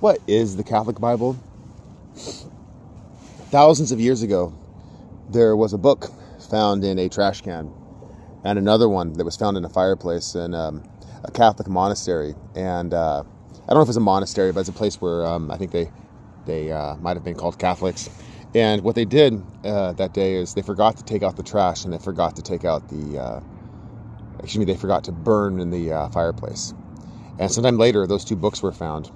What is the Catholic Bible? Thousands of years ago, there was a book found in a trash can, and another one that was found in a fireplace in um, a Catholic monastery. And uh, I don't know if it's a monastery, but it's a place where um, I think they they uh, might have been called Catholics. And what they did uh, that day is they forgot to take out the trash and they forgot to take out the, uh, excuse me, they forgot to burn in the uh, fireplace. And sometime later, those two books were found.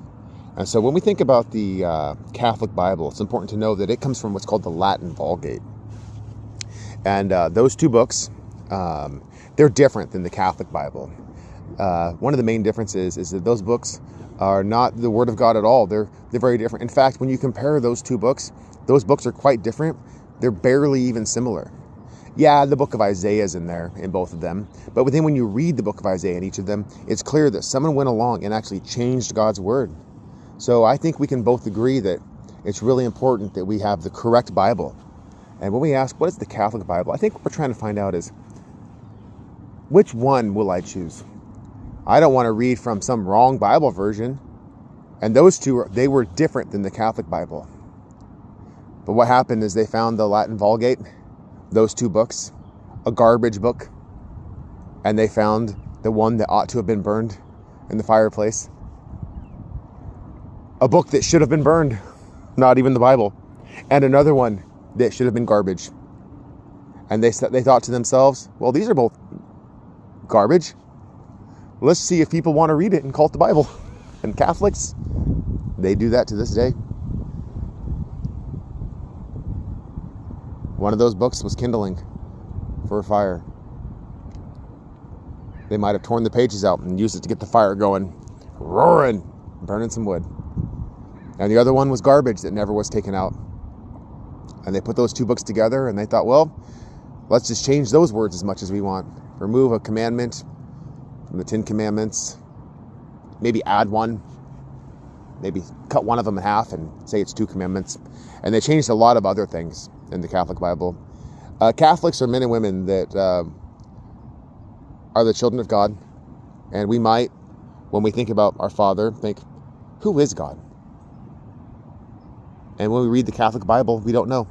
And so when we think about the uh, Catholic Bible, it's important to know that it comes from what's called the Latin Vulgate. And uh, those two books, um, they're different than the Catholic Bible. Uh, one of the main differences is that those books are not the Word of God at all. They're they're very different. In fact, when you compare those two books, those books are quite different. They're barely even similar. Yeah, the book of Isaiah is in there in both of them, but then when you read the book of Isaiah in each of them, it's clear that someone went along and actually changed God's word. So I think we can both agree that it's really important that we have the correct Bible. And when we ask, what is the Catholic Bible? I think what we're trying to find out is which one will I choose? I don't want to read from some wrong Bible version. And those two, they were different than the Catholic Bible. But what happened is they found the Latin Vulgate, those two books, a garbage book, and they found the one that ought to have been burned in the fireplace. A book that should have been burned, not even the Bible, and another one that should have been garbage. And they they thought to themselves, well, these are both garbage let's see if people want to read it and call it the Bible. And Catholics, they do that to this day. One of those books was kindling for a fire. They might have torn the pages out and used it to get the fire going, roaring, burning some wood. And the other one was garbage that never was taken out. And they put those two books together and they thought, well, let's just change those words as much as we want. Remove a commandment, from the Ten Commandments. Maybe add one, maybe cut one of them in half and say it's two commandments. And they changed a lot of other things in the Catholic Bible. Uh, Catholics are men and women that uh, are the children of God. And we might, when we think about our Father, think, who is God? And when we read the Catholic Bible, we don't know.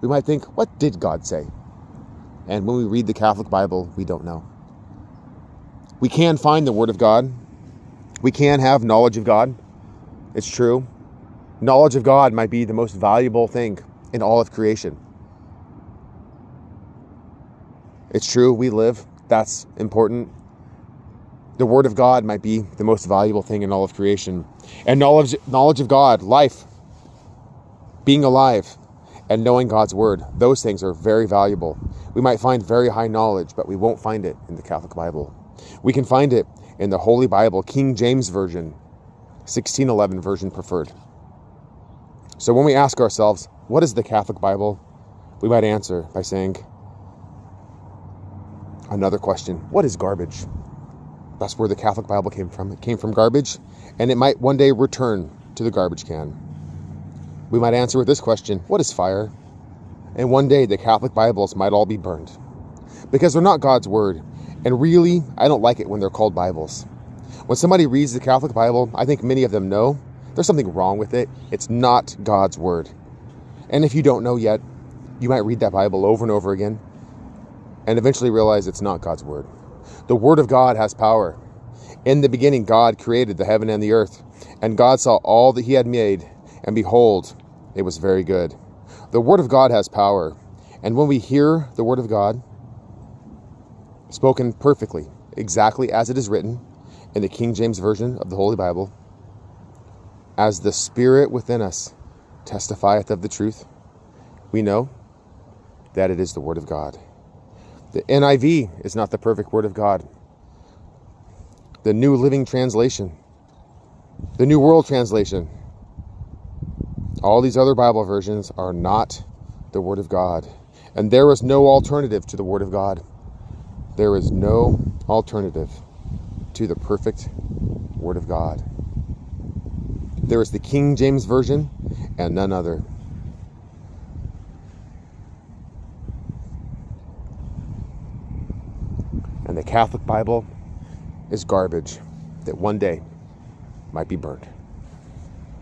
We might think, what did God say? And when we read the Catholic Bible, we don't know. We can find the Word of God. We can have knowledge of God. It's true. Knowledge of God might be the most valuable thing in all of creation. It's true, we live. That's important. The Word of God might be the most valuable thing in all of creation. And knowledge, knowledge of God, life, being alive, and knowing God's Word, those things are very valuable. We might find very high knowledge, but we won't find it in the Catholic Bible. We can find it in the Holy Bible, King James Version, 1611 version preferred. So when we ask ourselves, what is the Catholic Bible? We might answer by saying, another question, what is garbage? That's where the Catholic Bible came from. It came from garbage, and it might one day return to the garbage can. We might answer with this question What is fire? And one day the Catholic Bibles might all be burned. Because they're not God's Word, and really, I don't like it when they're called Bibles. When somebody reads the Catholic Bible, I think many of them know there's something wrong with it. It's not God's Word. And if you don't know yet, you might read that Bible over and over again and eventually realize it's not God's Word. The Word of God has power. In the beginning, God created the heaven and the earth, and God saw all that He had made, and behold, it was very good. The Word of God has power. And when we hear the Word of God, spoken perfectly, exactly as it is written in the King James Version of the Holy Bible. As the Spirit within us testifieth of the truth, we know that it is the Word of God. The NIV is not the perfect Word of God. The New Living Translation, the New World Translation, all these other Bible versions are not the Word of God. And there is no alternative to the Word of God. There is no alternative to the perfect Word of God. There is the King James Version and none other. And the Catholic Bible is garbage that one day might be burned.